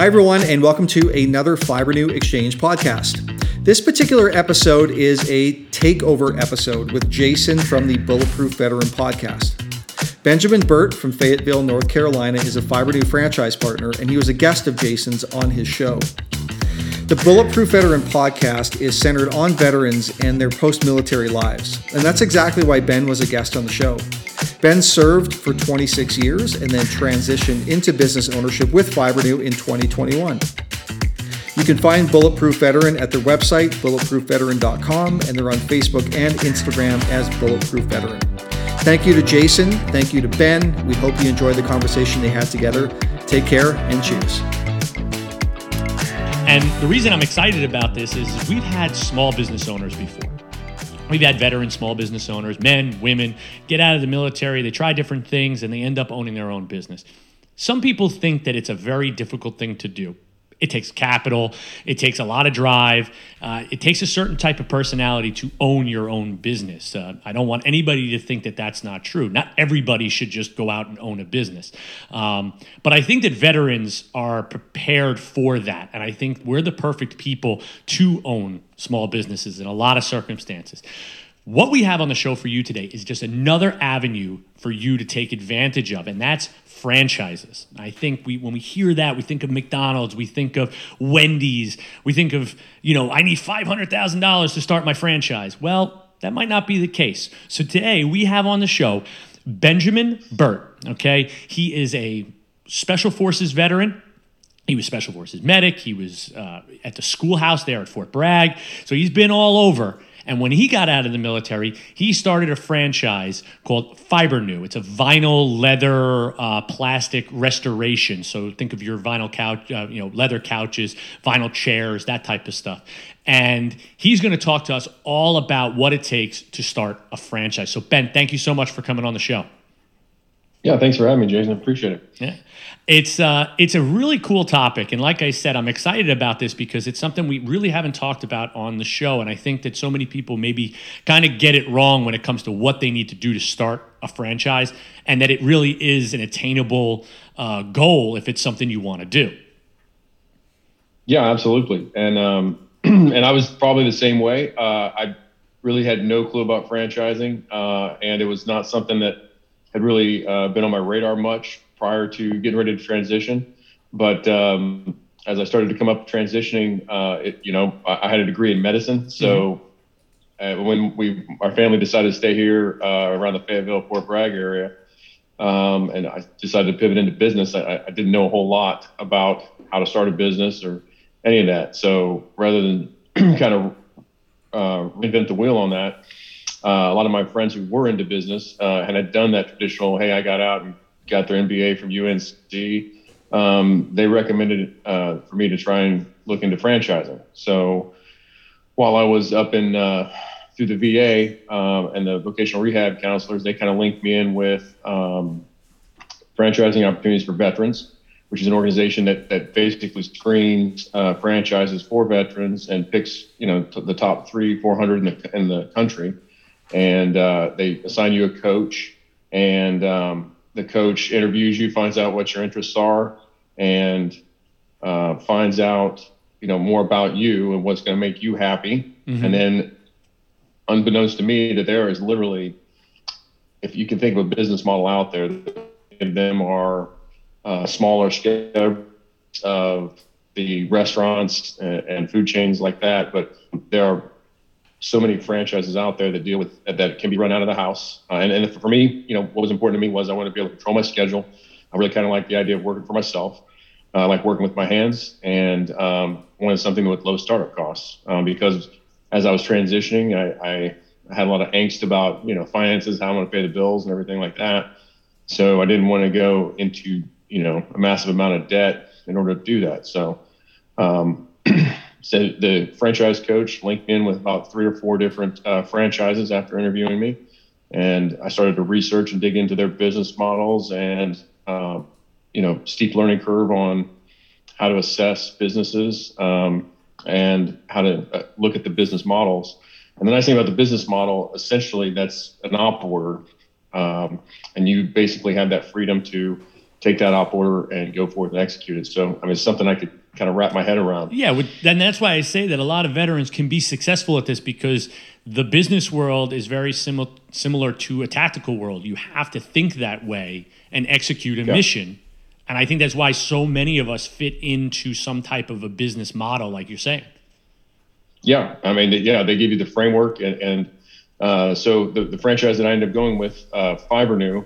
Hi, everyone, and welcome to another Fibrenew Exchange podcast. This particular episode is a takeover episode with Jason from the Bulletproof Veteran podcast. Benjamin Burt from Fayetteville, North Carolina is a Fibrenew franchise partner, and he was a guest of Jason's on his show. The Bulletproof Veteran podcast is centered on veterans and their post military lives, and that's exactly why Ben was a guest on the show. Ben served for 26 years and then transitioned into business ownership with Fibrenew in 2021. You can find Bulletproof Veteran at their website, bulletproofveteran.com, and they're on Facebook and Instagram as Bulletproof Veteran. Thank you to Jason. Thank you to Ben. We hope you enjoyed the conversation they had together. Take care and cheers. And the reason I'm excited about this is we've had small business owners before. We've had veteran small business owners, men, women, get out of the military, they try different things, and they end up owning their own business. Some people think that it's a very difficult thing to do. It takes capital, it takes a lot of drive, uh, it takes a certain type of personality to own your own business. Uh, I don't want anybody to think that that's not true. Not everybody should just go out and own a business. Um, but I think that veterans are prepared for that. And I think we're the perfect people to own small businesses in a lot of circumstances. What we have on the show for you today is just another avenue for you to take advantage of, and that's franchises. I think we when we hear that, we think of McDonald's, we think of Wendy's, we think of, you know, I need $500,000 to start my franchise. Well, that might not be the case. So today we have on the show Benjamin Burt, okay? He is a special forces veteran. He was Special Forces medic. He was uh, at the schoolhouse there at Fort Bragg. So he's been all over. And when he got out of the military, he started a franchise called Fibrenew. It's a vinyl, leather, uh, plastic restoration. So think of your vinyl couch, uh, you know, leather couches, vinyl chairs, that type of stuff. And he's going to talk to us all about what it takes to start a franchise. So Ben, thank you so much for coming on the show. Yeah, thanks for having me, Jason. Appreciate it. Yeah, it's uh, it's a really cool topic, and like I said, I'm excited about this because it's something we really haven't talked about on the show, and I think that so many people maybe kind of get it wrong when it comes to what they need to do to start a franchise, and that it really is an attainable uh, goal if it's something you want to do. Yeah, absolutely, and um, and I was probably the same way. Uh, I really had no clue about franchising, uh, and it was not something that had really uh, been on my radar much prior to getting ready to transition. But um, as I started to come up transitioning, uh, it, you know, I, I, had a degree in medicine. So mm-hmm. uh, when we, our family decided to stay here uh, around the Fayetteville, Fort Bragg area, um, and I decided to pivot into business, I, I, didn't know a whole lot about how to start a business or any of that. So rather than kind of uh, reinvent the wheel on that, a lot of my friends who were into business uh, and had done that traditional, hey, I got out and got their MBA from UNC. Um, they recommended uh, for me to try and look into franchising. So while I was up in uh, through the VA um, and the vocational rehab counselors, they kind of linked me in with um, franchising opportunities for veterans, which is an organization that that basically screens uh, franchises for veterans and picks you know t- the top three, four hundred in the in the country and uh, they assign you a coach, and um, the coach interviews you, finds out what your interests are, and uh, finds out you know more about you and what's going to make you happy, mm-hmm. and then unbeknownst to me that there is literally if you can think of a business model out there them are uh, smaller scale of the restaurants and, and, food chains like that but there are so many franchises out there that deal with that can be run out of the house. Uh, and, and for me, you know, what was important to me was I wanted to be able to control my schedule. I really kind of like the idea of working for myself. Uh, I like working with my hands and um, wanted something with low startup costs um, because as I was transitioning, I, I, had a lot of angst about, you know, finances, how I'm going to pay the bills and everything like that. So I didn't want to go into, you know, a massive amount of debt in order to do that. So um, so the franchise coach linked in with about three or four different uh, franchises after interviewing me, and I started to research and dig into their business models and uh, you know steep learning curve on how to assess businesses um, and how to uh, look at the business models. And the nice thing about the business model, essentially, that's an op order, um, and you basically have that freedom to take that op order and go forth and execute it. So I mean, it's something I could kind of wrap my head around. Yeah, and that's why I say that a lot of veterans can be successful at this because the business world is very similar similar to a tactical world. You have to think that way and execute a yeah. mission. And I think that's why so many of us fit into some type of a business model, like you're saying. Yeah, I mean, yeah, they give you the framework, and, and uh, so the, the franchise that I ended up going with, uh, Fibrenew,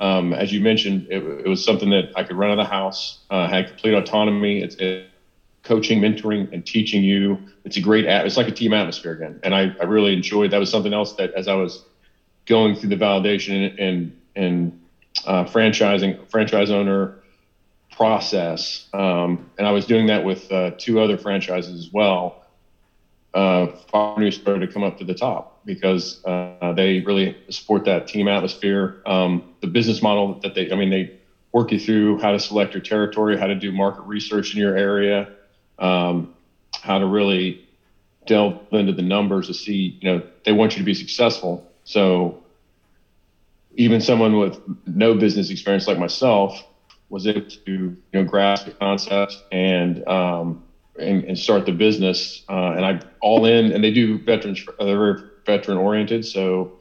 um, as you mentioned, it, it, was something that I could run out of the house, uh, had complete autonomy. It's it, coaching, mentoring, and teaching you. It's a great, it's like a team atmosphere again. And I, I really enjoyed, that was something else that as I was going through the validation and, and, uh, franchising, franchise owner process. Um, and I was doing that with uh, two other franchises as well. Uh, started to come up to the top because uh, they really support that team atmosphere. Um, the business model that they, I mean, they work you through how to select your territory, how to do market research in your area, um, how to really delve into the numbers to see, you know, they want you to be successful. So even someone with no business experience like myself was able to, you know, grasp the concept and, um, and, and, start the business. Uh, and I all in, and they do veterans, they're very veteran oriented. So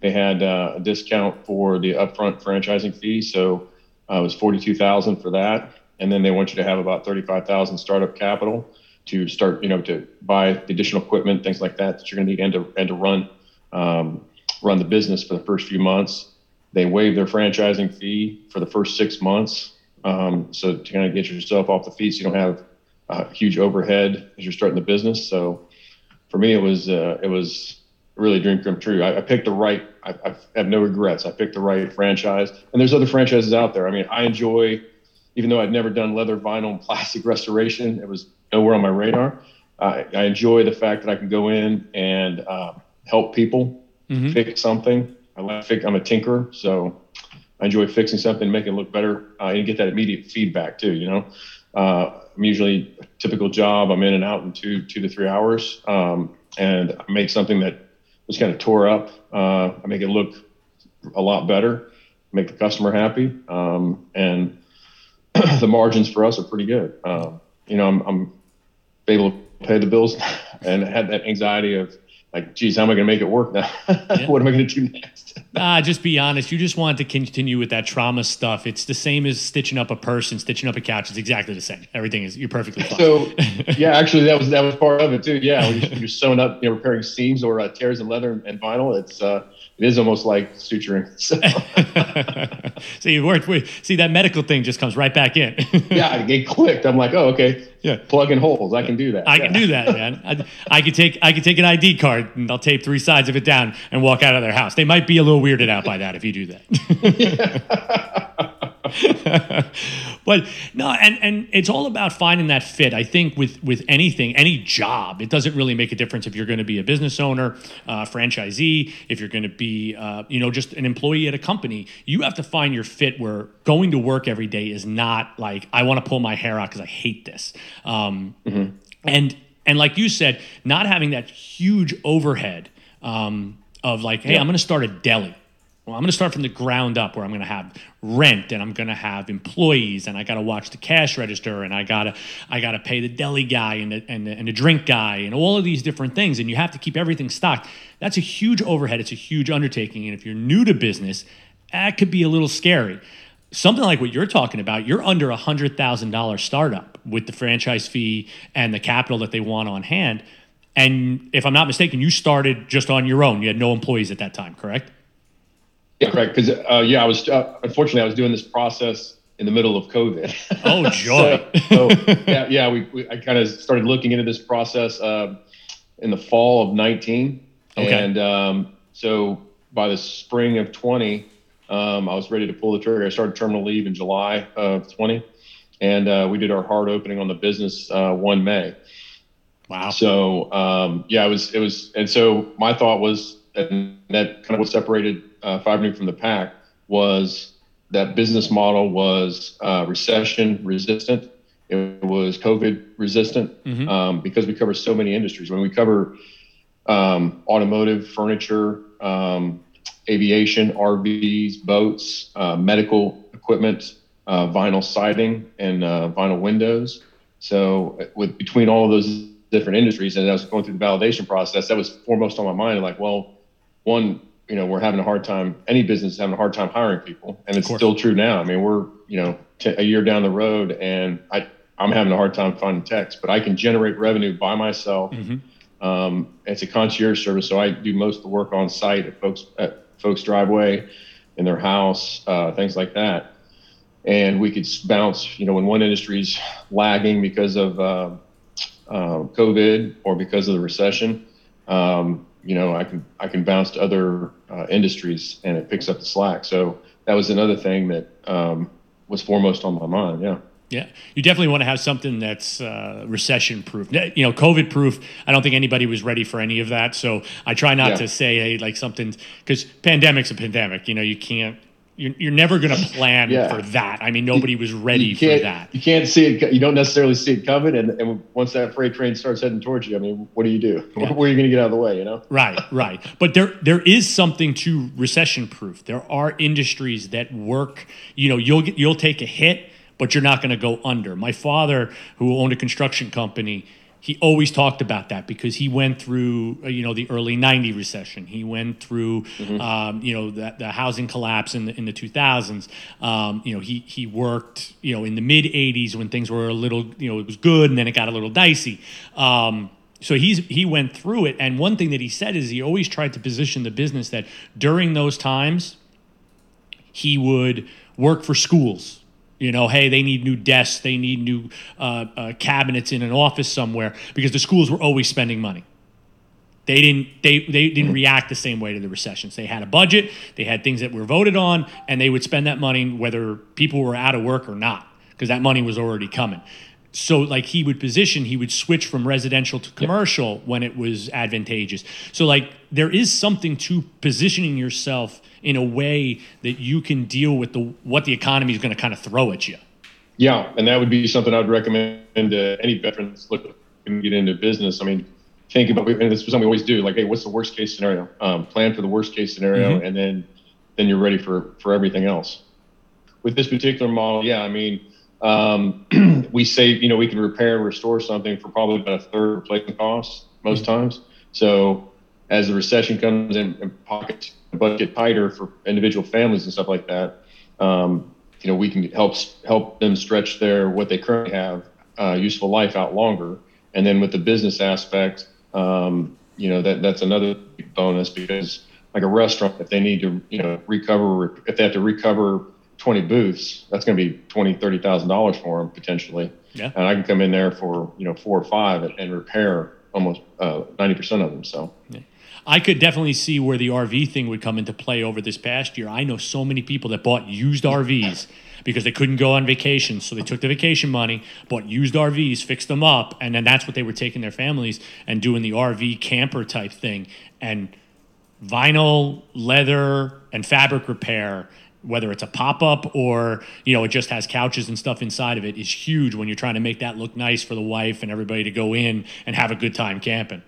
they had uh, a discount for the upfront franchising fee. So uh, it was 42,000 for that and then they want you to have about 35,000 startup capital to start, you know, to buy the additional equipment, things like that that you're going to need and to and to run um, run the business for the first few months. They waive their franchising fee for the first six months, um, so to kind of get yourself off the feet, so you don't have a huge overhead as you're starting the business. So for me, it was uh, it was really dream come true. I, I picked the right. I, I have no regrets. I picked the right franchise, and there's other franchises out there. I mean, I enjoy even though I'd never done leather, vinyl, and plastic restoration, it was nowhere on my radar. I, I enjoy the fact that I can go in and uh, help people mm-hmm. fix something. I like fix, I'm a tinkerer, so I enjoy fixing something, making it look better, uh, and get that immediate feedback too. You know, uh, I'm usually a typical job. I'm in and out in two two to three hours, um, and I make something that was kind of tore up. Uh, I make it look a lot better, make the customer happy, um, and the margins for us are pretty good. Um, you know, I'm, I'm able to pay the bills and had that anxiety of like, geez, how am I going to make it work now? Yeah. what am I going to do next? Ah, just be honest. You just want to continue with that trauma stuff. It's the same as stitching up a person, stitching up a couch. It's exactly the same. Everything is you're perfectly fine. So, yeah, actually, that was that was part of it too. Yeah, when you're, you're sewing up, you know, repairing seams or uh, tears in leather and, and vinyl, it's uh, it is almost like suturing. So, so you worked with see that medical thing just comes right back in. yeah, it clicked. I'm like, oh, okay. Yeah, plug in holes. I can do that. I yeah. can do that, man. I, I could take I could take an ID card and I'll tape three sides of it down and walk out of their house. They might be a little weirded out by that if you do that. but no, and and it's all about finding that fit. I think with with anything, any job, it doesn't really make a difference if you're going to be a business owner, uh, franchisee, if you're going to be, uh, you know, just an employee at a company. You have to find your fit where going to work every day is not like I want to pull my hair out because I hate this. Um, mm-hmm. And and like you said, not having that huge overhead um, of like, hey, yeah. I'm going to start a deli well, I'm going to start from the ground up where I'm going to have rent and I'm going to have employees and I got to watch the cash register and I got to I got to pay the deli guy and the, and, the, and the drink guy and all of these different things and you have to keep everything stocked. That's a huge overhead. It's a huge undertaking and if you're new to business, that could be a little scary. Something like what you're talking about, you're under a $100,000 startup with the franchise fee and the capital that they want on hand. And if I'm not mistaken, you started just on your own. You had no employees at that time, correct? Yeah, correct. Because uh, yeah, I was uh, unfortunately I was doing this process in the middle of COVID. Oh, joy! so, so, yeah, yeah, we, we I kind of started looking into this process uh, in the fall of nineteen, okay. and um, so by the spring of twenty, um, I was ready to pull the trigger. I started terminal leave in July of twenty, and uh, we did our hard opening on the business uh, one May. Wow. So um, yeah, it was it was, and so my thought was, and that kind of what separated uh, New from the pack was that business model was uh, recession resistant. It was COVID resistant mm-hmm. um, because we cover so many industries. When we cover um, automotive, furniture, um, aviation, RVs, boats, uh, medical equipment, uh, vinyl siding and uh, vinyl windows. So with between all of those different industries, and I was going through the validation process, that was foremost on my mind. Like, well, one, you know, we're having a hard time. Any business is having a hard time hiring people, and it's still true now. I mean, we're you know t- a year down the road, and I I'm having a hard time finding techs, but I can generate revenue by myself. Mm-hmm. Um, it's a concierge service, so I do most of the work on site at folks at folks' driveway, in their house, uh, things like that and we could bounce. You know, when one industry's lagging because of uh, uh, COVID or because of the recession, um, you know, I can I can bounce to other uh, industries and it picks up the slack. So that was another thing that um, was foremost on my mind. Yeah. Yeah, you definitely want to have something that's uh, recession proof. You know, COVID proof. I don't think anybody was ready for any of that. So I try not yeah. to say hey, like something because pandemic's a pandemic. You know, you can't you're, you're never going to plan yeah. for that. I mean, nobody was ready for that. You can't see it. You don't necessarily see it coming. And, and once that freight train starts heading towards you, I mean, what do you do? Yeah. Where are you going to get out of the way? You know? Right, right. But there there is something to recession proof. There are industries that work. You know, you'll get, you'll take a hit, but you're not going to go under. My father, who owned a construction company he always talked about that because he went through uh, you know the early 90 recession. He went through mm-hmm. um, you know the, the housing collapse in the, in the 2000s um, you know he he worked you know in the mid 80s when things were a little you know it was good and then it got a little dicey. Um, so he's he went through it. And one thing that he said is he always tried to position the business that during those times he would work for schools you know, hey, they need new desks, they need new uh, uh, cabinets in an office somewhere because the schools were always spending money. They didn't they they didn't react the same way to the recessions. They had a budget, they had things that were voted on, and they would spend that money whether people were out of work or not, because that money was already coming. So like he would position, he would switch from residential to commercial yep. when it was advantageous. So like there is something to positioning yourself in a way that you can deal with the what the economy is going to kind of throw at you. Yeah, and that would be something I'd recommend to any veterans looking to get into business. I mean, think about and this is something we always do. Like, hey, what's the worst case scenario? Um, plan for the worst case scenario, mm-hmm. and then then you're ready for for everything else. With this particular model, yeah, I mean, um, we save. You know, we can repair and restore something for probably about a third replacement cost most mm-hmm. times. So as the recession comes in and pockets budget tighter for individual families and stuff like that, um, you know, we can help help them stretch their what they currently have uh, useful life out longer. And then with the business aspect, um, you know, that that's another bonus because like a restaurant, if they need to, you know, recover, if they have to recover 20 booths, that's going to be 20, 30,000 dollars for them potentially. Yeah. And I can come in there for, you know, four or five and, and repair almost uh, 90% of them. So, yeah. I could definitely see where the RV thing would come into play over this past year. I know so many people that bought used RVs because they couldn't go on vacation. So they took the vacation money, bought used RVs, fixed them up, and then that's what they were taking their families and doing the RV camper type thing. And vinyl, leather, and fabric repair whether it's a pop-up or you know it just has couches and stuff inside of it is huge when you're trying to make that look nice for the wife and everybody to go in and have a good time camping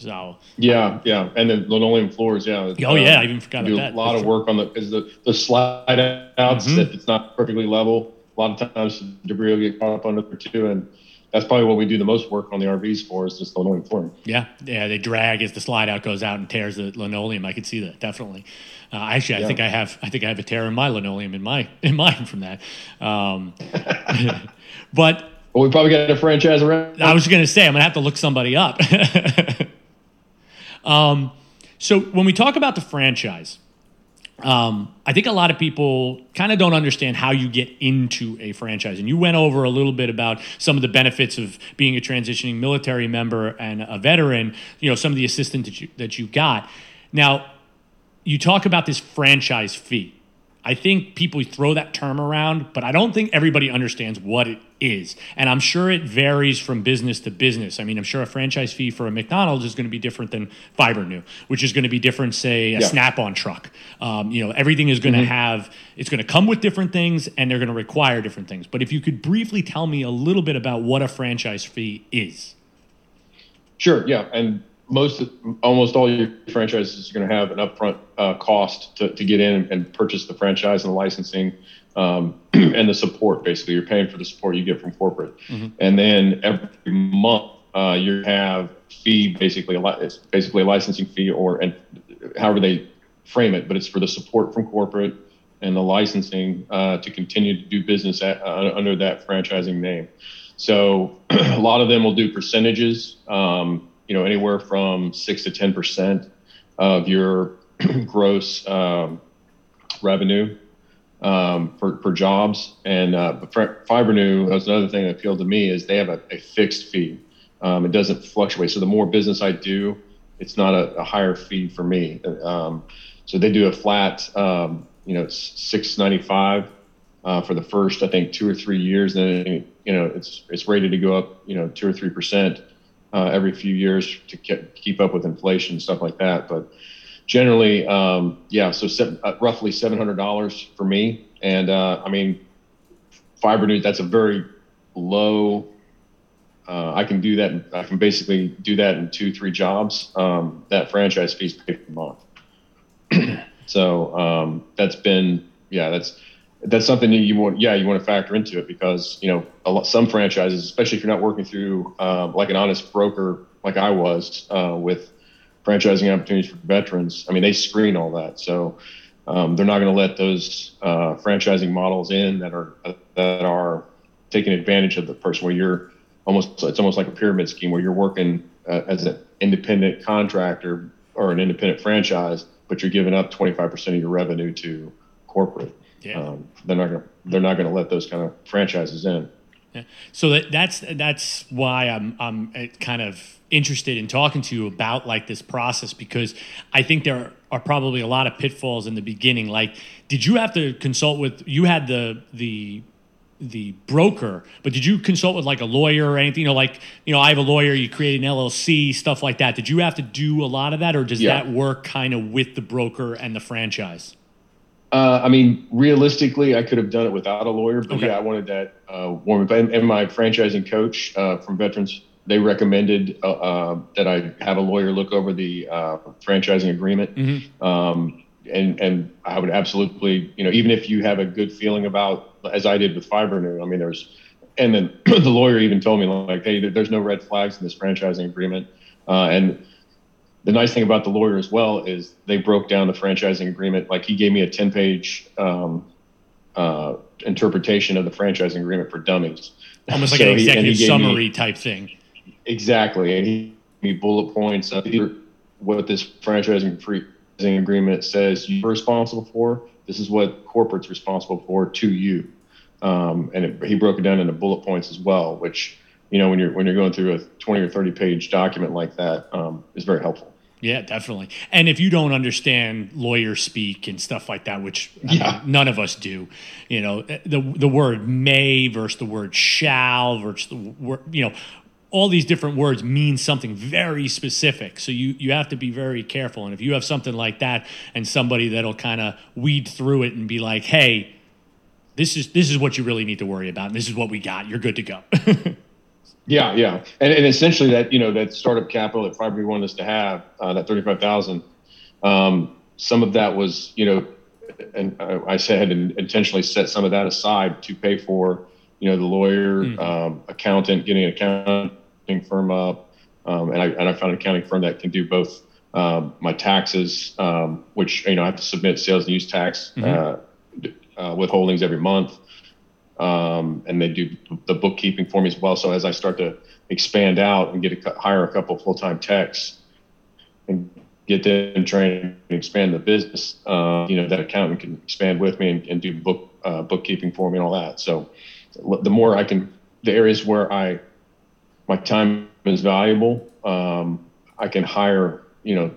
so yeah, yeah, and then linoleum floors. Yeah. Oh yeah, I even forgot do about that. A lot of work on the because the the slide outs mm-hmm. that it's not perfectly level. A lot of times debris will get caught up under there too, and that's probably what we do the most work on the RVs for is just the linoleum flooring. Yeah, yeah, they drag as the slide out goes out and tears the linoleum. I can see that definitely. Uh, actually, I yeah. think I have I think I have a tear in my linoleum in my in mine from that. Um, but well, we probably got a franchise around. I was going to say I'm going to have to look somebody up. Um, so when we talk about the franchise, um, I think a lot of people kind of don't understand how you get into a franchise. And you went over a little bit about some of the benefits of being a transitioning military member and a veteran, you know, some of the assistance that you, that you got. Now, you talk about this franchise fee. I think people throw that term around, but I don't think everybody understands what it is. And I'm sure it varies from business to business. I mean, I'm sure a franchise fee for a McDonald's is going to be different than Fibrenew, which is going to be different, say, a yeah. Snap-on truck. Um, you know, everything is going mm-hmm. to have, it's going to come with different things and they're going to require different things. But if you could briefly tell me a little bit about what a franchise fee is. Sure, yeah. And most almost all your franchises are going to have an upfront uh, cost to, to get in and purchase the franchise and the licensing um, and the support. Basically, you're paying for the support you get from corporate, mm-hmm. and then every month uh, you have fee, basically a li- it's basically a licensing fee, or and however they frame it, but it's for the support from corporate and the licensing uh, to continue to do business at, uh, under that franchising name. So a lot of them will do percentages, um, you know, anywhere from six to ten percent of your gross um, revenue um, for, for jobs. And uh, Fibrenew, that's another thing that appealed to me is they have a, a fixed fee. Um, it doesn't fluctuate. So the more business I do, it's not a, a higher fee for me. Um, so they do a flat, um, you know, it's six ninety five uh, for the first, I think, two or three years. Then you know, it's it's rated to go up, you know, two or three percent uh, every few years to ke- keep up with inflation and stuff like that. But generally, um, yeah, so se- uh, roughly seven hundred dollars for me, and uh, I mean, Fibrenew. That's a very low. Uh, I can do that. I can basically do that in two, three jobs. Um, that franchise fees paid per month. so um, that's been, yeah, that's that's something you want. Yeah, you want to factor into it because you know lot, some franchises, especially if you're not working through uh, like an honest broker like I was uh, with franchising opportunities for veterans. I mean, they screen all that, so um, they're not going to let those uh, franchising models in that are that are taking advantage of the person where you're almost it's almost like a pyramid scheme where you're working uh, as an independent contractor or an independent franchise, but you're giving up 25% of your revenue to corporate. Yeah. Um, they're not going to they're not going to let those kind of franchises in. Yeah. So that, that's that's why I'm I'm uh, kind of interested in talking to you about like this process because I think there are probably a lot of pitfalls in the beginning. Like, did you have to consult with? You had the the the broker, but did you consult with like a lawyer or anything? You know, like you know, I have a lawyer. You create an LLC, stuff like that. Did you have to do a lot of that, or does yeah. that work kind of with the broker and the franchise? Uh, I mean, realistically, I could have done it without a lawyer, but okay. yeah, I wanted that uh, warm up. And, and, my franchising coach uh, from Veterans, they recommended uh, uh, that I have a lawyer look over the uh, franchising agreement. Mm-hmm. Um, and and I would absolutely, you know, even if you have a good feeling about, as I did with Fibrenew, I mean, there's, and then the lawyer even told me like, hey, there's no red flags in this franchising agreement, and the nice thing about the lawyer as well is they broke down the franchising agreement. Like he gave me a 10 page um, uh, interpretation of the franchising agreement for dummies. Almost like so an executive he, summary me, type thing. Exactly. And he gave me bullet points of what this franchising agreement says you're responsible for. This is what corporate's responsible for to you. Um, and it, he broke it down into bullet points as well, which you know when you're when you're going through a 20 or 30 page document like that um, is very helpful. Yeah, definitely. And if you don't understand lawyer speak and stuff like that, which yeah. mean, none of us do, you know, the the word may versus the word shall versus the word, you know, all these different words mean something very specific. So you you have to be very careful. And if you have something like that and somebody that'll kind of weed through it and be like, "Hey, this is this is what you really need to worry about. And this is what we got. You're good to go." Yeah, yeah, and, and essentially that you know that startup capital that Fiber wanted us to have uh, that thirty five thousand. Um, some of that was you know, and I said and intentionally set some of that aside to pay for you know the lawyer, mm-hmm. um, accountant, getting an accounting firm up, um, and I and I found an accounting firm that can do both um, my taxes, um, which you know I have to submit sales and use tax mm-hmm. uh, uh, withholdings every month um, and they do the bookkeeping for me as well. So as I start to expand out and get a, hire a couple full time techs and get them trained and expand the business, uh, you know, that accountant can expand with me and, and do book uh, bookkeeping for me and all that. So the more I can, the areas where I my time is valuable, um, I can hire, you know,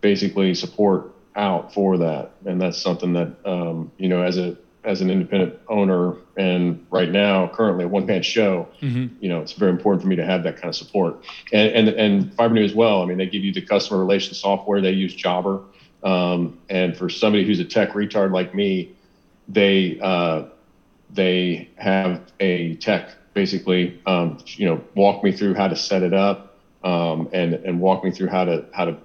basically support out for that, and that's something that um, you know as a as an independent owner and right now currently a one man show mm-hmm. you know it's very important for me to have that kind of support. And and and Fibrenew as well. I mean they give you the customer relation software. They use jobber. Um, and for somebody who's a tech retard like me they uh, they have a tech basically um, you know walk me through how to set it up um, and and walk me through how to how to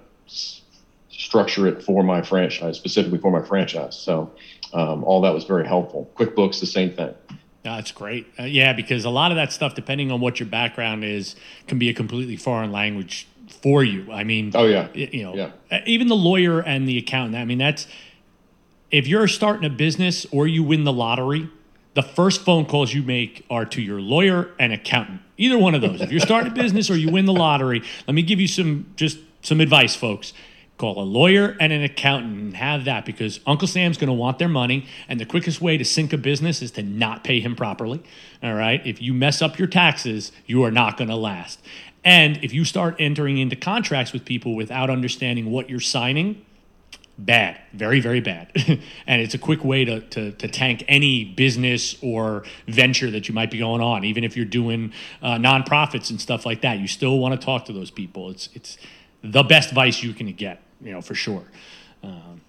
structure it for my franchise, specifically for my franchise. So um, all that was very helpful. QuickBooks, the same thing. That's great. Uh, yeah, because a lot of that stuff, depending on what your background is, can be a completely foreign language for you. I mean, oh yeah, you know, yeah. Even the lawyer and the accountant. I mean, that's if you're starting a business or you win the lottery, the first phone calls you make are to your lawyer and accountant. Either one of those. if you're starting a business or you win the lottery, let me give you some just some advice, folks. Call a lawyer and an accountant and have that because Uncle Sam's going to want their money. And the quickest way to sink a business is to not pay him properly. All right. If you mess up your taxes, you are not going to last. And if you start entering into contracts with people without understanding what you're signing, bad, very, very bad. and it's a quick way to, to, to, tank any business or venture that you might be going on. Even if you're doing uh, nonprofits and stuff like that, you still want to talk to those people. It's, it's the best advice you can get you know, for sure. Um,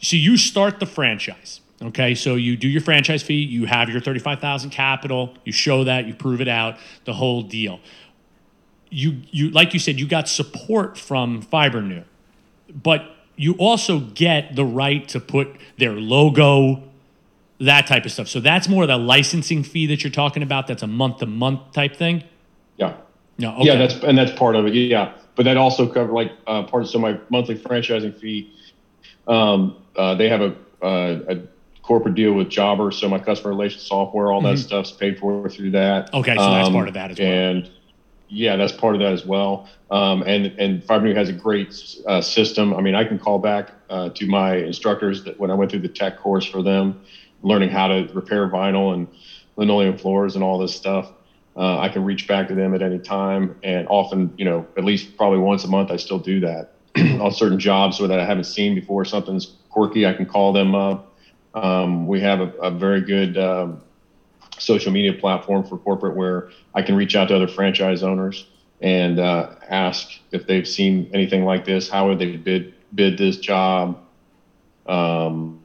so you start the franchise. Okay, so you do your franchise fee, you have your 35,000 capital, you show that, you prove it out, the whole deal. You you like you said you got support from Fibrenew. But you also get the right to put their logo that type of stuff. So that's more the licensing fee that you're talking about that's a month to month type thing. Yeah. No, okay. Yeah, that's and that's part of it. Yeah but that also covered like uh, part of so my monthly franchising fee. Um, uh, they have a, uh, a corporate deal with Jobber, so my customer relations software, all mm-hmm. that stuff's paid for through that. Okay, so that's um, part of that as well. And yeah, that's part of that as well. Um, and and Fibrenew has a great uh, system. I mean, I can call back uh, to my instructors that when I went through the tech course for them, learning how to repair vinyl and linoleum floors and all this stuff. Uh, I can reach back to them at any time, and often, you know, at least probably once a month, I still do that on certain jobs that I haven't seen before. Something's quirky, I can call them up. Um, we have a, a very good um, social media platform for corporate where I can reach out to other franchise owners and uh, ask if they've seen anything like this. How would they bid bid this job? Um,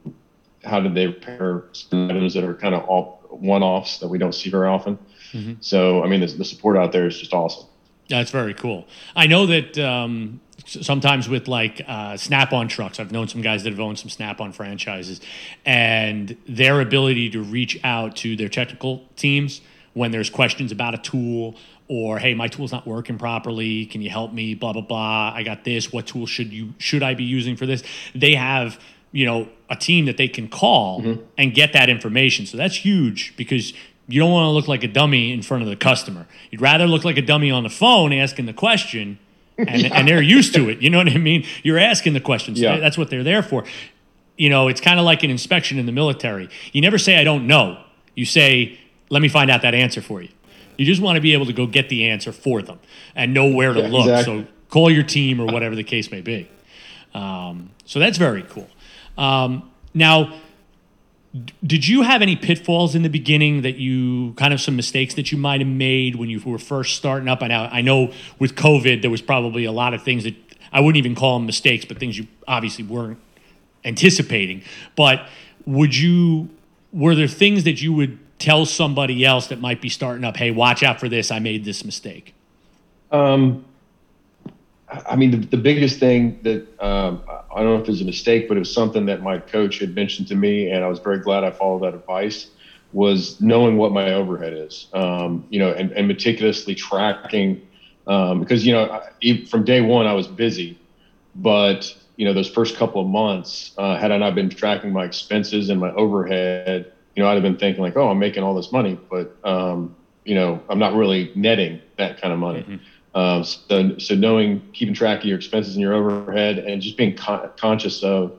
how did they repair items that are kind of all one-offs that we don't see very often? Mm-hmm. So, I mean, the, the, support out there is just awesome. That's very cool. I know that um, sometimes with like uh, Snap on trucks, I've known some guys that have owned some Snap on franchises, and their ability to reach out to their technical teams when there's questions about a tool or hey my tool's not working properly can you help me blah blah blah i got this what tool should you should i be using for this they have you know a team that they can call mm-hmm. and get that information so that's huge because you don't want to look like a dummy in front of the customer. You'd rather look like a dummy on the phone asking the question, and, yeah. and they're used to it. You know what I mean? You're asking the questions. Yeah. That's what they're there for. You know, it's kind of like an inspection in the military. You never say, I don't know. You say, let me find out that answer for you. You just want to be able to go get the answer for them and know where to yeah, look. Exactly. So call your team or whatever the case may be. Um, so that's very cool. Um, now, did you have any pitfalls in the beginning that you kind of some mistakes that you might have made when you were first starting up? I know, I know with COVID, there was probably a lot of things that I wouldn't even call them mistakes, but things you obviously weren't anticipating. But would you, were there things that you would tell somebody else that might be starting up, hey, watch out for this, I made this mistake? Um, I mean, the, the biggest thing that um, I don't know if it was a mistake, but it was something that my coach had mentioned to me, and I was very glad I followed that advice. Was knowing what my overhead is, um, you know, and, and meticulously tracking, um, because you know, I, from day one I was busy, but you know, those first couple of months, uh, had I not been tracking my expenses and my overhead, you know, I'd have been thinking like, oh, I'm making all this money, but um, you know, I'm not really netting that kind of money. Mm-hmm. Um, so, so knowing, keeping track of your expenses and your overhead, and just being con- conscious of,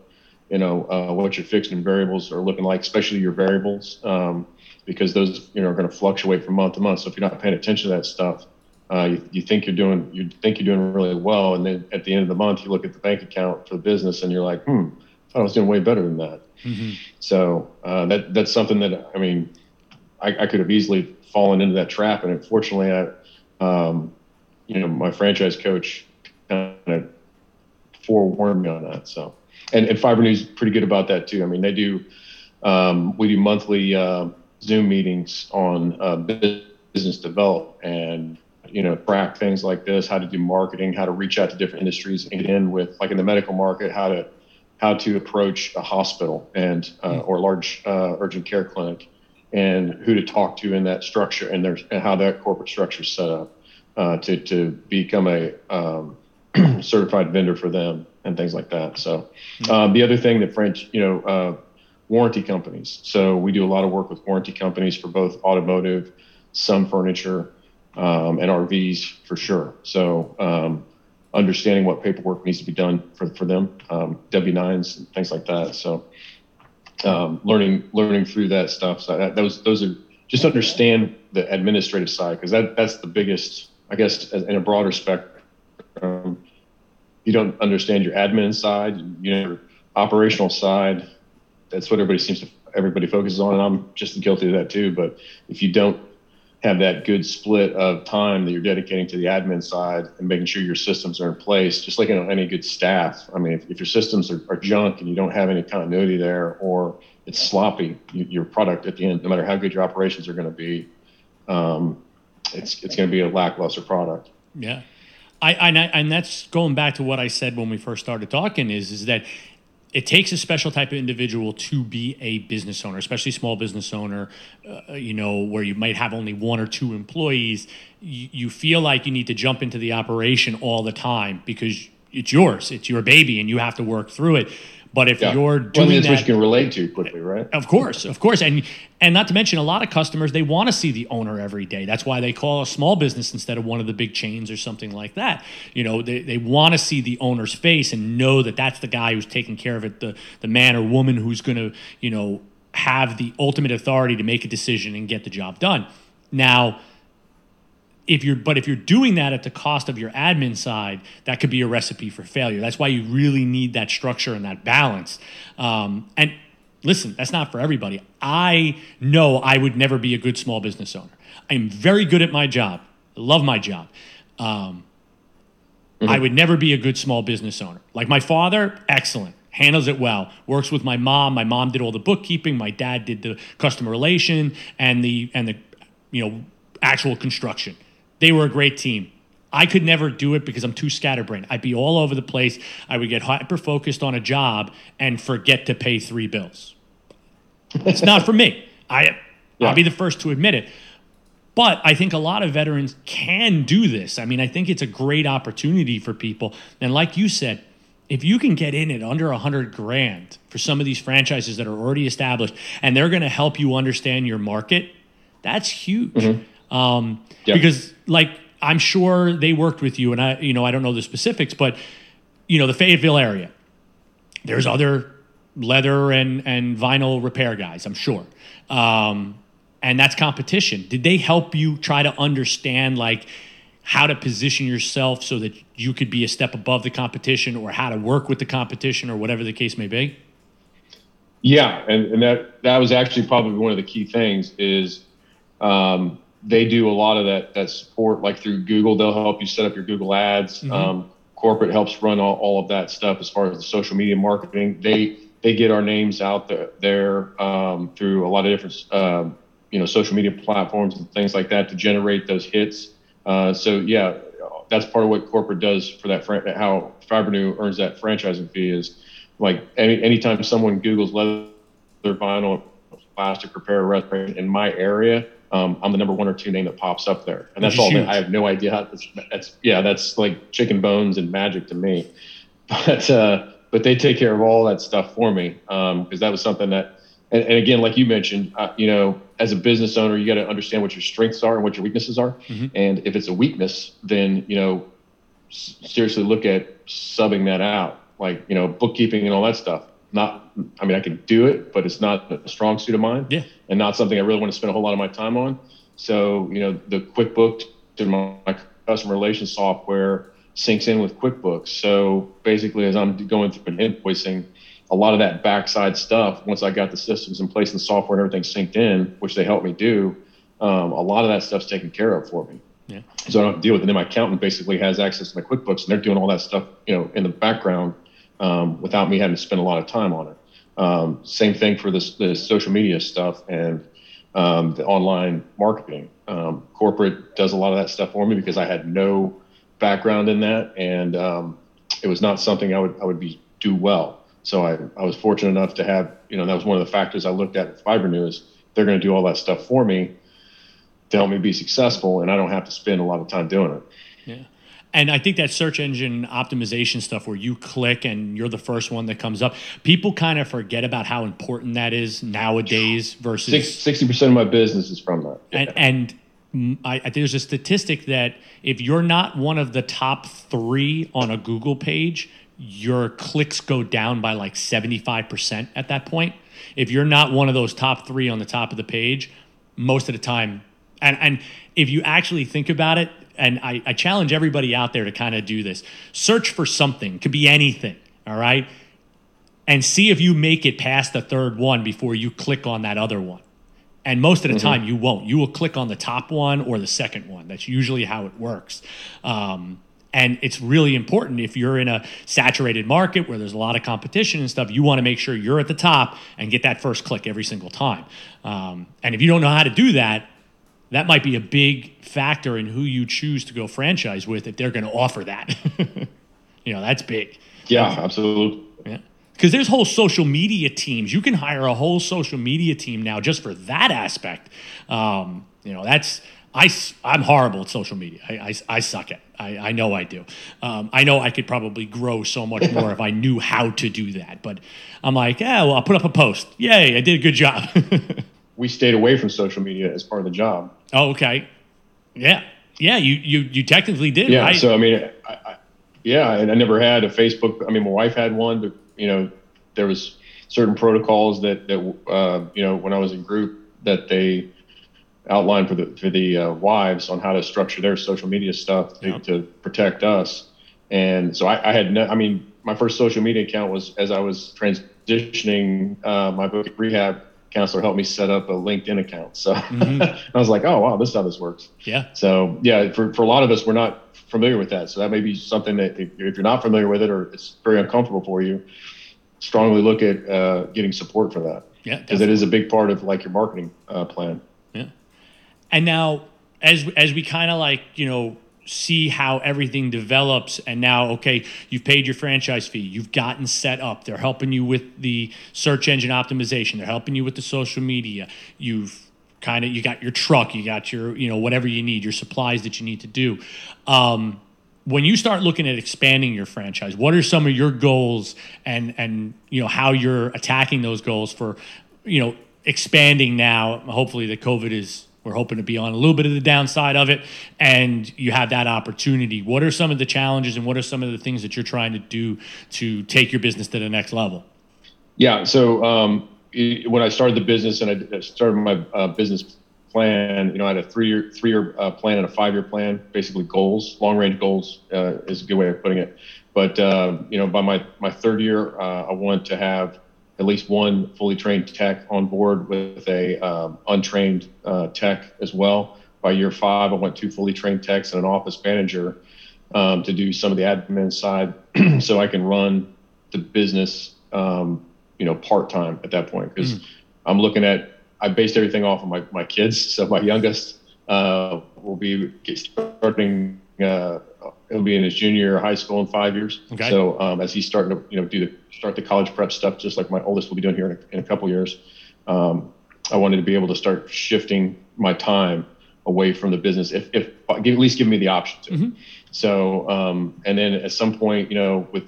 you know, uh, what your fixed and variables are looking like, especially your variables, um, because those, you know, are going to fluctuate from month to month. So if you're not paying attention to that stuff, uh, you, you think you're doing, you think you're doing really well, and then at the end of the month, you look at the bank account for the business, and you're like, hmm, I thought I was doing way better than that. Mm-hmm. So uh, that that's something that I mean, I, I, could have easily fallen into that trap, and unfortunately, I. Um, you know, my franchise coach kind of forewarned me on that. So, and, and Fibrenew's pretty good about that too. I mean, they do, um, we do monthly uh, Zoom meetings on uh, business development, and you know, track things like this, how to do marketing, how to reach out to different industries and get in with, like in the medical market, how to how to approach a hospital and uh, hmm. or large uh, urgent care clinic, and who to talk to in that structure and there's and how that corporate structure is set up uh, to to become a um, certified vendor for them and things like that. So hmm. um, the other thing that French, you know, uh, warranty companies. So we do a lot of work with warranty companies for both automotive, some furniture, um, and RVs for sure. So um, understanding what paperwork needs to be done for, for them, um, W-9s and things like that. So um, learning learning through that stuff. So that, those those are just understand the administrative side because that that's the biggest, I guess, in a broader spectrum. you don't understand your admin side, you know, your operational side. That's what everybody seems to everybody focuses on, and I'm just guilty of that too. But if you don't have that good split of time that you're dedicating to the admin side and making sure your systems are in place, just like you know, any good staff. I mean, if, if your systems are, are, junk and you don't have any continuity there or it's sloppy, you, your product at the end, no matter how good your operations are going to be, um, it's, it's going to be a lackluster product. Yeah. I, I, and that's going back to what I said when we first started talking is, is that it takes a special type of individual to be a business owner, especially small business owner, uh, you know, where you might have only one or two employees. You, you feel like you need to jump into the operation all the time because it's yours, it's your baby, and you have to work through it. But if yeah. you're doing well, that's that, what you can relate to quickly, right? Of course, of course, and and not to mention a lot of customers they want to see the owner every day. That's why they call a small business instead of one of the big chains or something like that. You know, they, they want to see the owner's face and know that that's the guy who's taking care of it, the the man or woman who's going to you know have the ultimate authority to make a decision and get the job done. Now if you're but if you're doing that at the cost of your admin side that could be a recipe for failure. That's why you really need that structure and that balance. Um, and listen that's not for everybody. I know i would never be a good small business owner. I'm very good at my job. I love my job. Um, mm-hmm. i would never be a good small business owner. Like my father excellent handles it well works with my mom. My mom did all the bookkeeping. My dad did the customer relation and the and the you know actual construction they were a great team. I could never do it because I'm too scatterbrained. I'd be all over the place. I would get hyper focused on a job and forget to pay three bills. It's not for me. I yeah. I'll be the first to admit it. But I think a lot of veterans can do this. I mean, I think it's a great opportunity for people. And like you said, if you can get in at under a hundred grand for some of these franchises that are already established and they're going to help you understand your market, that's huge. Mm-hmm. Um, yep. Because like I'm sure they worked with you, and I you know I don't know the specifics, but you know the Fayetteville area. There's other leather and and vinyl repair guys, I'm sure. Um, and that's competition. Did they help you try to understand like how to position yourself so that you could be a step above the competition or how to work with the competition or whatever the case may be? Yeah, and, and that that was actually probably one of the key things is um, they do a lot of that that support like through google they'll help you set up your google ads. Mm-hmm. um, corporate helps run all, all of that stuff as far as the social media marketing. They they get our names out there, there um, through a lot of different um, you know social media platforms and things like that to generate those hits. Uh, so yeah that's part of what corporate does for that fran- how Fibrenew earns that franchising fee is like any anytime someone googles leather vinyl plastic repair restoration in my area um, I'm the number one or two name that pops up there, and that's all. That, I have no idea how that's, that's, yeah, that's like chicken bones and magic to me. But uh, but they take care of all that stuff for me because um, that was something that, and, and again, like you mentioned, uh, you know, as a business owner, you got to understand what your strengths are and what your weaknesses are, mm-hmm. and if it's a weakness, then you know, s- seriously look at subbing that out, like you know, bookkeeping and all that stuff not I mean I could do it, but it's not a strong suit of mine. Yeah. And not something I really want to spend a whole lot of my time on. So, you know, the QuickBooks and my customer relations software syncs in with QuickBooks. So basically as I'm going through and invoicing, a lot of that backside stuff, once I got the systems in place and the software and everything synced in, which they helped me do, um, a lot of that stuff's taken care of for me. Yeah. So I don't have to deal with it. And then my accountant basically has access to my QuickBooks and they're doing all that stuff, you know, in the background um, without me having to spend a lot of time on it. Um, same thing for this, the social media stuff and um, the online marketing. Um, corporate does a lot of that stuff for me because I had no background in that, and um, it was not something I would I would be do well. So I, I was fortunate enough to have you know that was one of the factors I looked at at Fibrenew is they're going to do all that stuff for me to help me be successful, and I don't have to spend a lot of time doing it. Yeah. And I think that search engine optimization stuff where you click and you're the first one that comes up, people kind of forget about how important that is nowadays versus sixty percent of my business is from that. And, and I, I, there's a statistic that if you're not one of the top three on a Google page, your clicks go down by like 75% at that point. If you're not one of those top three on the top of the page, most of the time, and, and if you actually think about it, and I, I challenge everybody out there to kind of do this search for something, could be anything, all right? And see if you make it past the third one before you click on that other one. And most of the mm-hmm. time, you won't. You will click on the top one or the second one. That's usually how it works. Um, and it's really important if you're in a saturated market where there's a lot of competition and stuff, you want to make sure you're at the top and get that first click every single time. Um, and if you don't know how to do that, that might be a big factor in who you choose to go franchise with if they're going to offer that. you know, that's big. Yeah, absolutely. Yeah. Because there's whole social media teams. You can hire a whole social media team now just for that aspect. Um, you know, that's I, I'm horrible at social media. I, I, I suck at. I, I know I do. Um, I know I could probably grow so much more if I knew how to do that. But I'm like, yeah, well, I'll put up a post. Yay, I did a good job. we stayed away from social media as part of the job. Oh, okay. Yeah, yeah. You you you technically did. Yeah. Right? So I mean, I, I, yeah, and I never had a Facebook. I mean, my wife had one, but you know, there was certain protocols that that uh, you know when I was in group that they outlined for the for the uh, wives on how to structure their social media stuff to, to protect us. And so I, I had no. I mean, my first social media account was as I was transitioning uh, my voc rehab counselor helped me set up a LinkedIn account. So mm-hmm. I was like, oh wow, this is how this works. Yeah. So yeah, for, for a lot of us, we're not familiar with that. So that may be something that if, if you're not familiar with it or it's very uncomfortable for you, strongly look at uh, getting support for that. Yeah. Because it is a big part of like your marketing uh, plan. Yeah. And now as as we kind of like you know see how everything develops and now okay you've paid your franchise fee. You've gotten set up. They're helping you with the search engine optimization. They're helping you with the social media. You've kind of you got your truck you got your you know whatever you need your supplies that you need to do. Um, when you start looking at expanding your franchise what are some of your goals and and you know how you're attacking those goals for you know expanding now? Hopefully the covid is we're hoping to be on a little bit of the downside of it, and you have that opportunity. What are some of the challenges, and what are some of the things that you're trying to do to take your business to the next level? Yeah. So um, when I started the business and I started my uh, business plan, you know, I had a three-year three-year uh, plan and a five-year plan, basically goals, long-range goals uh, is a good way of putting it. But uh, you know, by my my third year, uh, I wanted to have at least one fully trained tech on board with a um, untrained uh, tech as well. By year five, I went two fully trained techs and an office manager um, to do some of the admin side, so I can run the business, um, you know, part time at that point. Because mm. I'm looking at, I based everything off of my my kids. So my youngest uh, will be starting uh, he'll be in his junior high school in five years. Okay. So um, as he's starting to you know do the start the college prep stuff, just like my oldest will be doing here in a, in a couple years, um, I wanted to be able to start shifting my time away from the business if, if at least give me the option to. Mm-hmm. So um, and then at some point, you know, with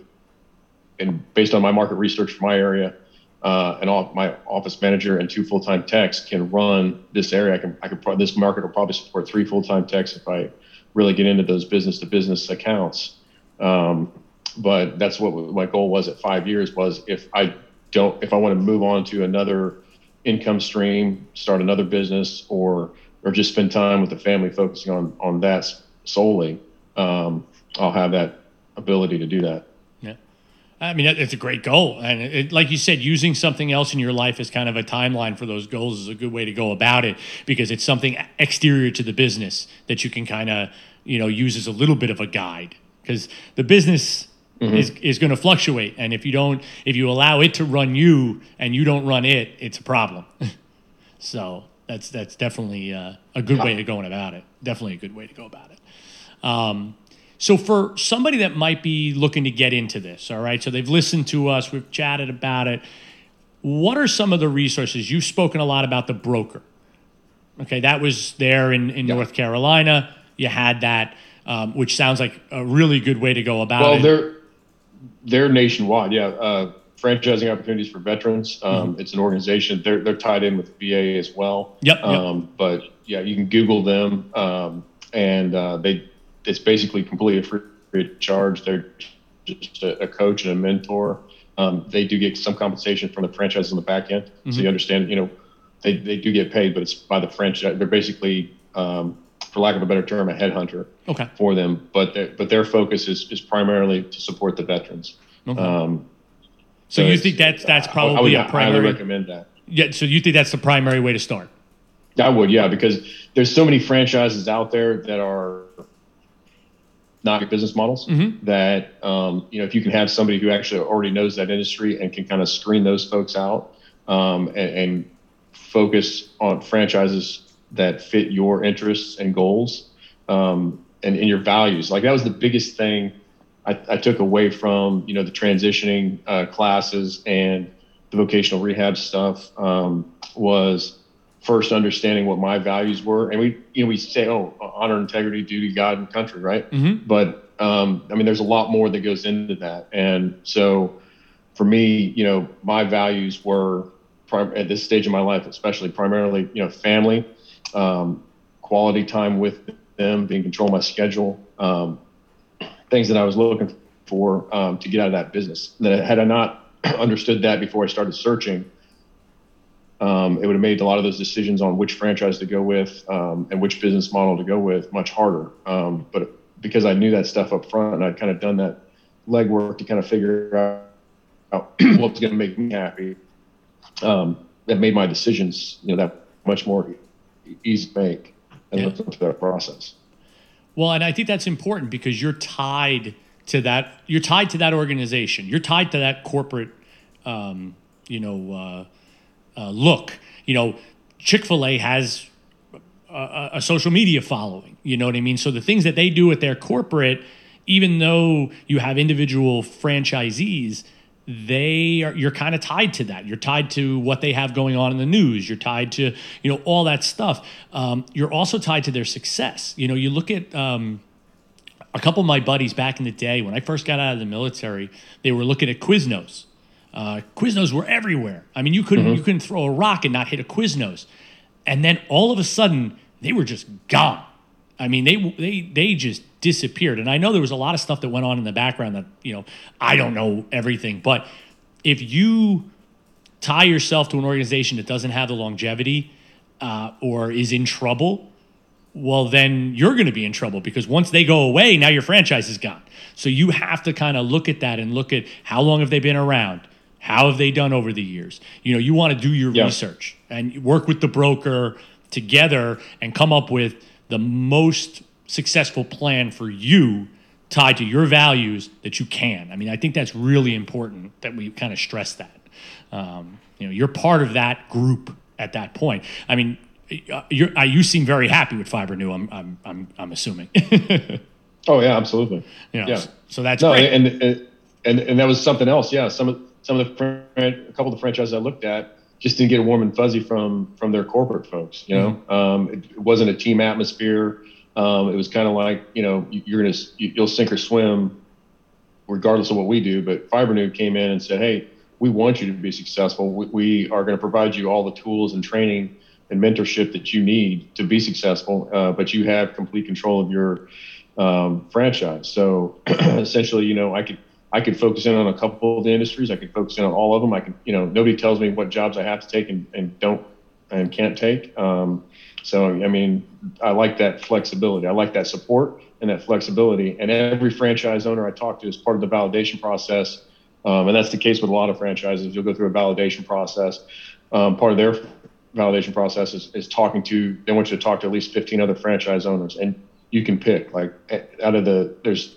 and based on my market research for my area. Uh, and all, my office manager and two full-time techs can run this area. I can, I could, this market will probably support three full-time techs if I really get into those business to business accounts. Um, but that's what my goal was at five years was if I don't, if I want to move on to another income stream, start another business or, or just spend time with the family focusing on, on that solely, um, I'll have that ability to do that. I mean, it's a great goal. And it, like you said, using something else in your life as kind of a timeline for those goals is a good way to go about it because it's something exterior to the business that you can kind of, you know, use as a little bit of a guide because the business mm-hmm. is, is going to fluctuate. And if you don't, if you allow it to run you and you don't run it, it's a problem. so That's that's definitely uh, a good way of going about it. Definitely a good way to go about it. Um, so for somebody that might be looking to get into this, all right, so they've listened to us, we've chatted about it. What are some of the resources? You've spoken a lot about the broker. Okay, that was there in, in Yeah. North Carolina. You had that, um, which sounds like a really good way to go about Well, it. Well, they're they're nationwide. Yeah, uh, franchising opportunities for veterans. Um, It's an organization. They're they're tied in with VA as well. Yep, yep. Um, but yeah, you can Google them, um, and uh, they it's basically completely free of charge. They're just a, a coach and a mentor. Um, they do get some compensation from the franchise on the back end, so you understand. You know, they they do get paid, but it's by the franchise. They're basically, um, for lack of a better term, a headhunter okay. for them, but their, but their focus is, is primarily to support the veterans. Okay. Um, So you think that's that's I- I would probably a highly primary? recommend that. Yeah. So you think that's the primary way to start? I would, yeah, because there's so many franchises out there that are not business models Mhm. that um, you know if you can have somebody who actually already knows that industry and can kind of screen those folks out um, and, and focus on franchises that fit your interests and goals um, and, and your values. Like that was the biggest thing I, I took away from you know the transitioning uh, classes and the vocational rehab stuff um, was first understanding what my values were. And we, you know, we say, oh, honor, integrity, duty, God, and country, right? Mm-hmm. But um, I mean, there's a lot more that goes into that. And so for me, you know, my values were prim- at this stage of my life, especially primarily, you know, family, um, quality time with them, being control of my schedule, um, things that I was looking for um, to get out of that business. That had I not understood that before I started searching, um, it would have made a lot of those decisions on which franchise to go with um, and which business model to go with much harder. Um, but because I knew that stuff up front and I'd kind of done that legwork to kind of figure out, what was going to make me happy, um, that made my decisions, you know, that much more easy to make and Yeah. look through that process. Well, and I think that's important because you're tied to that. You're tied to that organization. You're tied to that corporate, um, you know, uh, uh, look. You know, Chick Fil A has a, a social media following. You know what I mean? So the things that they do at their corporate, even though you have individual franchisees, they are you're kind of tied to that. You're tied to what they have going on in the news. You're tied to you know all that stuff. Um, you're also tied to their success. You know, you look at. Um, a couple of my buddies back in the day when I first got out of the military, they were looking at Quiznos. Uh, Quiznos were everywhere. I mean, you couldn't you couldn't throw a rock and not hit a Quiznos. And then all of a sudden, they were just gone. I mean, they they they just disappeared. And I know there was a lot of stuff that went on in the background that you know I don't know everything, but if you tie yourself to an organization that doesn't have the longevity uh, or is in trouble, well, then you're going to be in trouble because once they go away, now your franchise is gone. So you have to kind of look at that and look at how long have they been around? How have they done over the years? You know, you want to do your Yeah. research and work with the broker together and come up with the most successful plan for you tied to your values that you can. I mean, I think that's really important that we kind of stress that. Um, you know, you're part of that group at that point. I mean, uh, you're, you seem very happy with Fibrenew. I'm, I'm, I'm, I'm assuming. Oh yeah, absolutely. you know, Yeah. So that's No, great. and, and and that was something else. Yeah, some of some of the a couple of the franchises I looked at just didn't get warm and fuzzy from from their corporate folks. You know, um, it, it wasn't a team atmosphere. Um, it was kind of like you know you, you're gonna you, you'll sink or swim, regardless of what we do. But Fibrenew came in and said, hey, we want you to be successful. We, we are going to provide you all the tools and training and mentorship that you need to be successful. Uh, but you have complete control of your um, franchise. So essentially, you know, I could I could focus in on a couple of the industries. I could focus in on all of them. I can, you know, nobody tells me what jobs I have to take and, and don't and can't take. Um, so I mean, I like that flexibility. I like that support and that flexibility. And every franchise owner I talk to is part of the validation process. Um, and that's the case with a lot of franchises. You'll go through a validation process. Um, part of their validation process is, is talking to. They want you to talk to at least 15 other franchise owners, and you can pick like out of the there's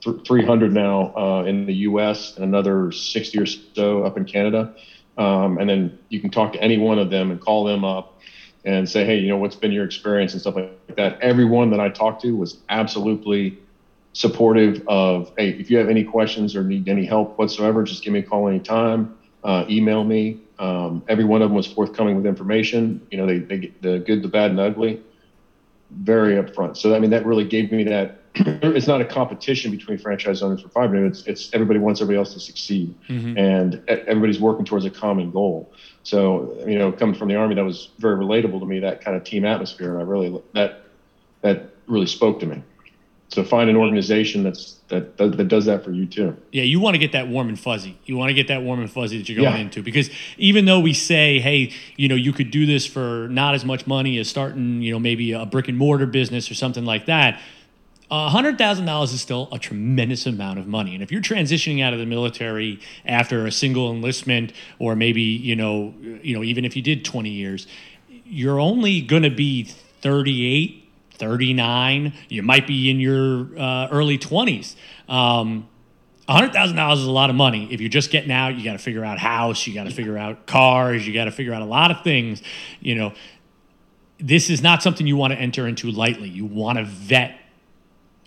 th- 300 now uh, in the U.S. and another 60 or so up in Canada, um, and then you can talk to any one of them and call them up and say, hey, you know, what's been your experience and stuff like that. Everyone that I talked to was absolutely supportive of, hey, if you have any questions or need any help whatsoever, just give me a call anytime, uh, email me. Um, every one of them was forthcoming with information. You know, they, they get the good, the bad, and ugly, very upfront. So, I mean, that really gave me that. It's not a competition between franchise owners for five It's, it's everybody wants everybody else to succeed, mm-hmm. and everybody's working towards a common goal. So, you know, coming from the army, that was very relatable to me. That kind of team atmosphere, and I really that that really spoke to me. So find an organization that's that that does that for you too. Yeah, you want to get that warm and fuzzy. You want to get that warm and fuzzy that you're going yeah. into because even though we say, hey, you know, you could do this for not as much money as starting, you know, maybe a brick and mortar business or something like that. $100,000 is still a tremendous amount of money. And if you're transitioning out of the military after a single enlistment or maybe, you know, you know, even if you did 20 years, you're only going to be 38, 39, you might be in your uh, early 20s. Um, $100,000 is a lot of money. If you're just getting out, you got to figure out house, you got to figure out cars, you got to figure out a lot of things, you know. This is not something you want to enter into lightly. You want to vet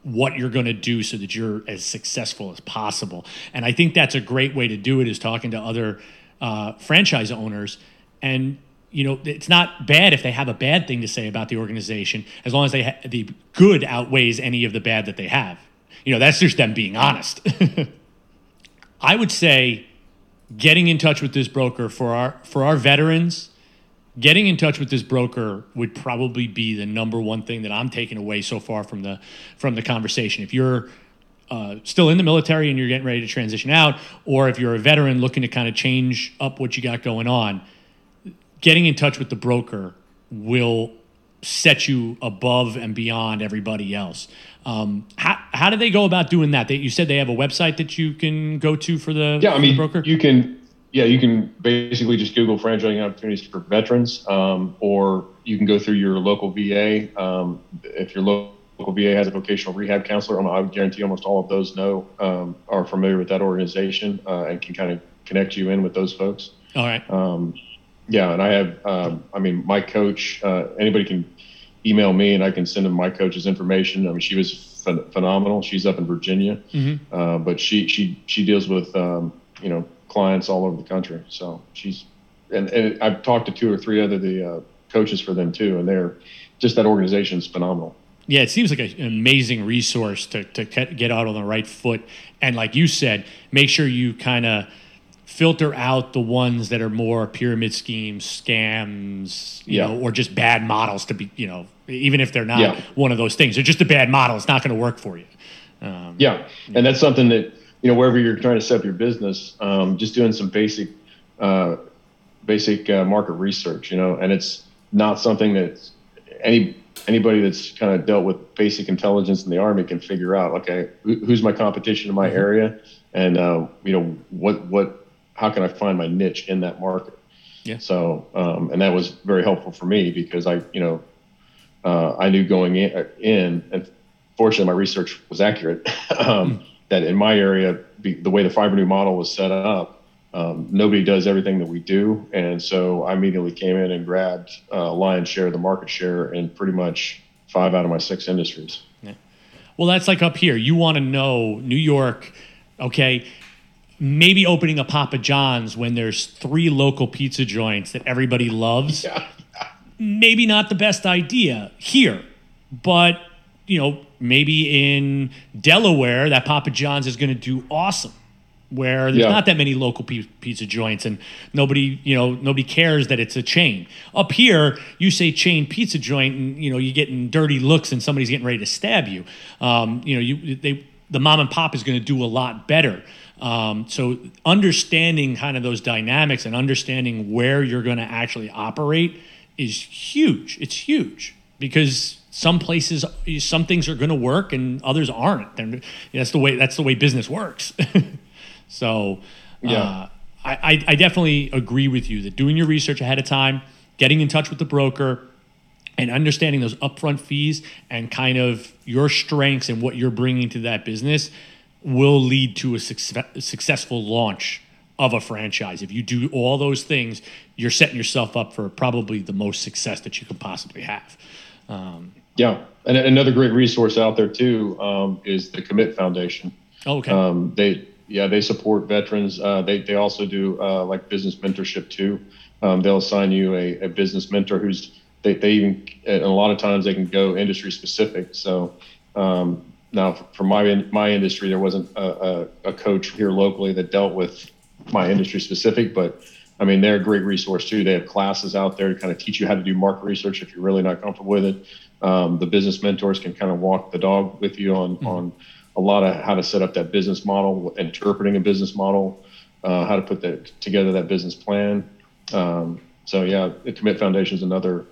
what you're going to do so that you're as successful as possible. And I think that's a great way to do it is talking to other uh, franchise owners. And, you know, it's not bad if they have a bad thing to say about the organization, as long as they ha- the good outweighs any of the bad that they have. You know, that's just them being honest. I would say getting in touch with this broker for our for our veterans getting in touch with this broker would probably be the number one thing that I'm taking away so far from the from the conversation. If you're uh, still in the military and you're getting ready to transition out, or if you're a veteran looking to kind of change up what you got going on, getting in touch with the broker will set you above and beyond everybody else. Um, how, how do they go about doing that? They, you said they have a website that you can go to for the yeah. I mean, broker. You can yeah, you can basically just Google franchising opportunities for veterans, um, or you can go through your local VA. Um, if your local VA has a vocational rehab counselor, I would guarantee almost all of those know um, are familiar with that organization uh, and can kind of connect you in with those folks. All right. Um, yeah, and I have, um, I mean, my coach. Uh, anybody can email me, and I can send them my coach's information. I mean, she was ph- phenomenal. She's up in Virginia, mm-hmm. uh, but she she she deals with um, you know clients all over the country. So she's, and, and I've talked to two or three other the uh, coaches for them too, and they're just that organization is phenomenal. Yeah, it seems like an amazing resource to, to get out on the right foot. And like you said, make sure you kind of filter out the ones that are more pyramid schemes, scams, you yeah. know, or just bad models to be, you know, even if they're not yeah. one of those things, they're just a bad model. It's not going to work for you. Um, yeah. And that's something that you know, wherever you're trying to set up your business, um, just doing some basic, uh, basic uh, market research, you know, and it's not something that any anybody that's kind of dealt with basic intelligence in the army can figure out. Okay, who's my competition in my mm-hmm. area, and uh, you know what what how can I find my niche in that market? Yeah. So, um, and that was very helpful for me because I, you know, uh, I knew going in, in, and fortunately my research was accurate. um, mm that in my area, be, the way the Fibrenew model was set up, um, nobody does everything that we do. And so I immediately came in and grabbed uh, lion's share of the market share in pretty much five out of my six industries. Yeah. Well, that's like up here. You want to know New York, okay? Maybe opening a Papa John's when there's three local pizza joints that everybody loves. Yeah. Maybe not the best idea here, but you know, maybe in Delaware, that Papa John's is going to do awesome. Where there's yeah. not that many local pizza joints, and nobody, you know, nobody cares that it's a chain. Up here, you say chain pizza joint, and you know you're getting dirty looks, and somebody's getting ready to stab you. Um, you know, you they the mom and pop is going to do a lot better. Um, so understanding kind of those dynamics and understanding where you're going to actually operate is huge. It's huge because some places some things are going to work and others aren't and that's the way that's the way business works so yeah uh, I, I definitely agree with you that doing your research ahead of time getting in touch with the broker and understanding those upfront fees and kind of your strengths and what you're bringing to that business will lead to a success, successful launch of a franchise. If you do all those things, you're setting yourself up for probably the most success that you could possibly have. Um, yeah, and another great resource out there too um, is the Commit Foundation. Okay. Um, they yeah they support veterans. Uh, they they also do uh, like business mentorship too. Um, they'll assign you a, a, business mentor who's they, they even and a lot of times they can go industry specific. So um, now for my my industry, there wasn't a, a, a coach here locally that dealt with my industry specific, but I mean, they're a great resource too. They have classes out there to kind of teach you how to do market research if you're really not comfortable with it. Um, the business mentors can kind of walk the dog with you on mm-hmm. on a lot of how to set up that business model, interpreting a business model, uh, how to put that together that business plan. Um, so yeah, the Commit Foundation is another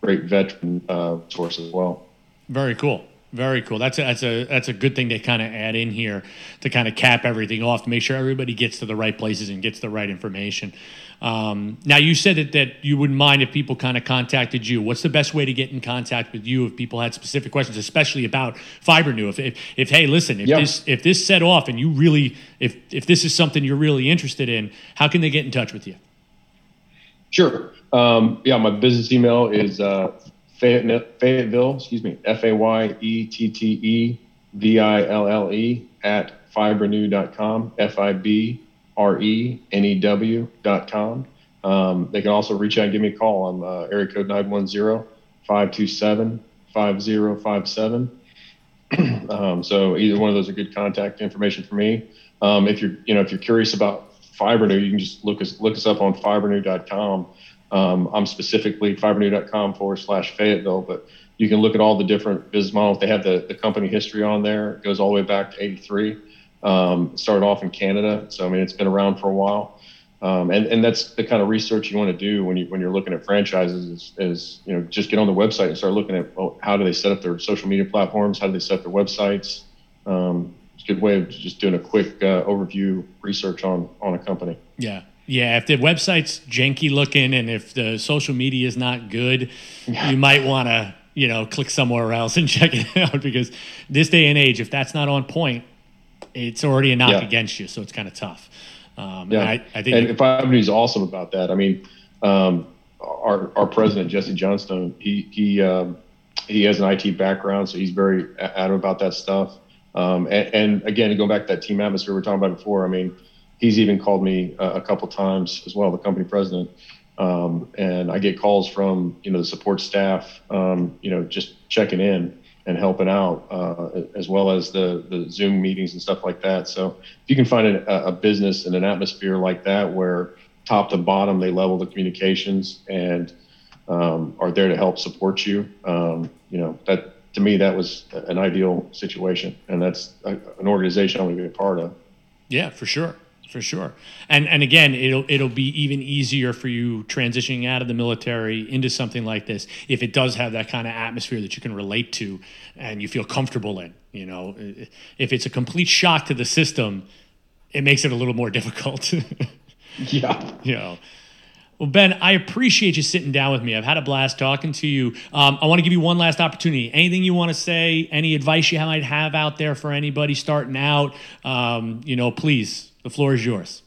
great veteran uh, source as well. Very cool. Very cool. That's a, that's a that's a good thing to kind of add in here to kind of cap everything off to make sure everybody gets to the right places and gets the right information. Um, now you said that that you wouldn't mind if people kind of contacted you. What's the best way to get in contact with you if people had specific questions, especially about Fibrenew? If if, if hey, listen, if yep. this if this set off and you really if if this is something you're really interested in, how can they get in touch with you? Sure. Um, yeah, my business email is uh, Fayetteville, excuse me, F A Y E T T E V I L L E at fibrenew.com, F I B R E N E W.com. Um, they can also reach out and give me a call on uh, area code 910 527 5057. Um, so either one of those are good contact information for me. Um, if you're, you know, if you're curious about Fibrenew, you can just look us look us up on fibrenew.com um, I'm specifically fibrenew.com forward slash Fayetteville, but you can look at all the different business models. They have the, the company history on there. It goes all the way back to 83. Um, started off in Canada. So, I mean, it's been around for a while. Um, and, and that's the kind of research you want to do when you when you're looking at franchises is, is you know just get on the website and start looking at well, how do they set up their social media platforms how do they set up their websites um, it's a good way of just doing a quick uh, overview research on on a company yeah yeah, if the website's janky looking and if the social media is not good, you might want to, you know, click somewhere else and check it out because this day and age, if that's not on point, it's already a knock yeah. against you. So it's kind of tough. Um, yeah, and I, I think and Five is awesome about that. I mean, um, our our president Jesse Johnstone, he he um, he has an IT background, so he's very adamant about that stuff. Um, and, and, again, going back to that team atmosphere we were talking about before, I mean, he's even called me a, a couple times as well, the company president. Um, and I get calls from you know the support staff, um, you know, just checking in and helping out, uh, as well as the the Zoom meetings and stuff like that. So if you can find a, a business in an atmosphere like that where top to bottom they level the communications and um, are there to help support you, um, you know, that to me that was an ideal situation, and that's a, an organization I want to be a part of. Yeah, for sure for sure. And and again, it'll it'll be even easier for you transitioning out of the military into something like this if it does have that kind of atmosphere that you can relate to and you feel comfortable in. You know, if it's a complete shock to the system, it makes it a little more difficult. yeah. You know. Well, Ben, I appreciate you sitting down with me. I've had a blast talking to you. Um, I want to give you one last opportunity. Anything you want to say? Any advice you might have out there for anybody starting out? Um, you know, please the floor is yours.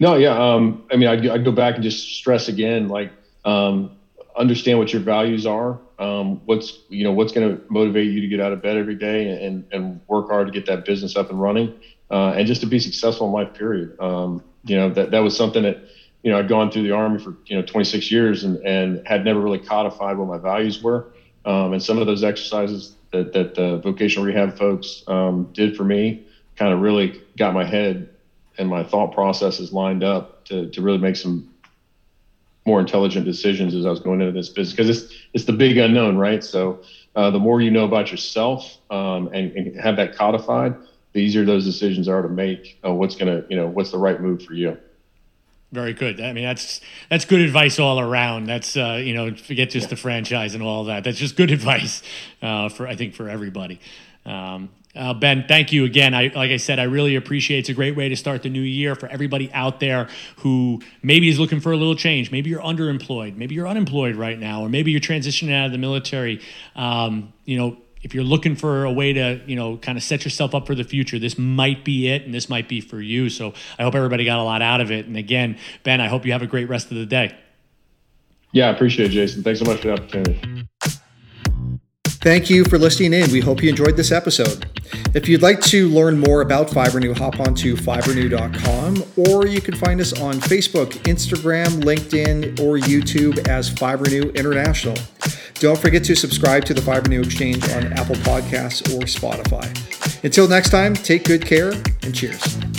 No, yeah. Um, I mean, I'd, I'd, go back and just stress again, like, um, understand what your values are. Um, what's, you know, what's going to motivate you to get out of bed every day and, and work hard to get that business up and running, uh, and just to be successful in life, period. Um, you know, that, that was something that, you know, I'd gone through the army for, you know, 26 years and, and had never really codified what my values were. Um, and some of those exercises that, that the vocational rehab folks um, did for me, kind of really got my head and my thought processes lined up to, to really make some more intelligent decisions as I was going into this business because it's it's the big unknown, right? So uh, the more you know about yourself um, and, and, have that codified, the easier those decisions are to make. Uh, what's gonna you know what's the right move for you. Very good. I mean, that's that's good advice all around. That's uh, you know, forget just the franchise and all that. That's just good advice uh, for I think for everybody. Um, uh, ben, thank you again. I, like I said, I really appreciate. It's a great way to start the new year for everybody out there who maybe is looking for a little change. Maybe you're underemployed. Maybe you're unemployed right now, or maybe you're transitioning out of the military. Um, you know, if you're looking for a way to, you know, kind of set yourself up for the future, this might be it and this might be for you. So I hope everybody got a lot out of it. And again, Ben, I hope you have a great rest of the day. Yeah, I appreciate it, Jason. Thanks so much for the opportunity. Thank you for listening in. We hope you enjoyed this episode. If you'd like to learn more about Fibrenew, hop on to fibrenew.com or you can find us on Facebook, Instagram, LinkedIn, or YouTube as Fibrenew International. Don't forget to subscribe to the Fibrenew Exchange on Apple Podcasts or Spotify. Until next time, take good care and cheers.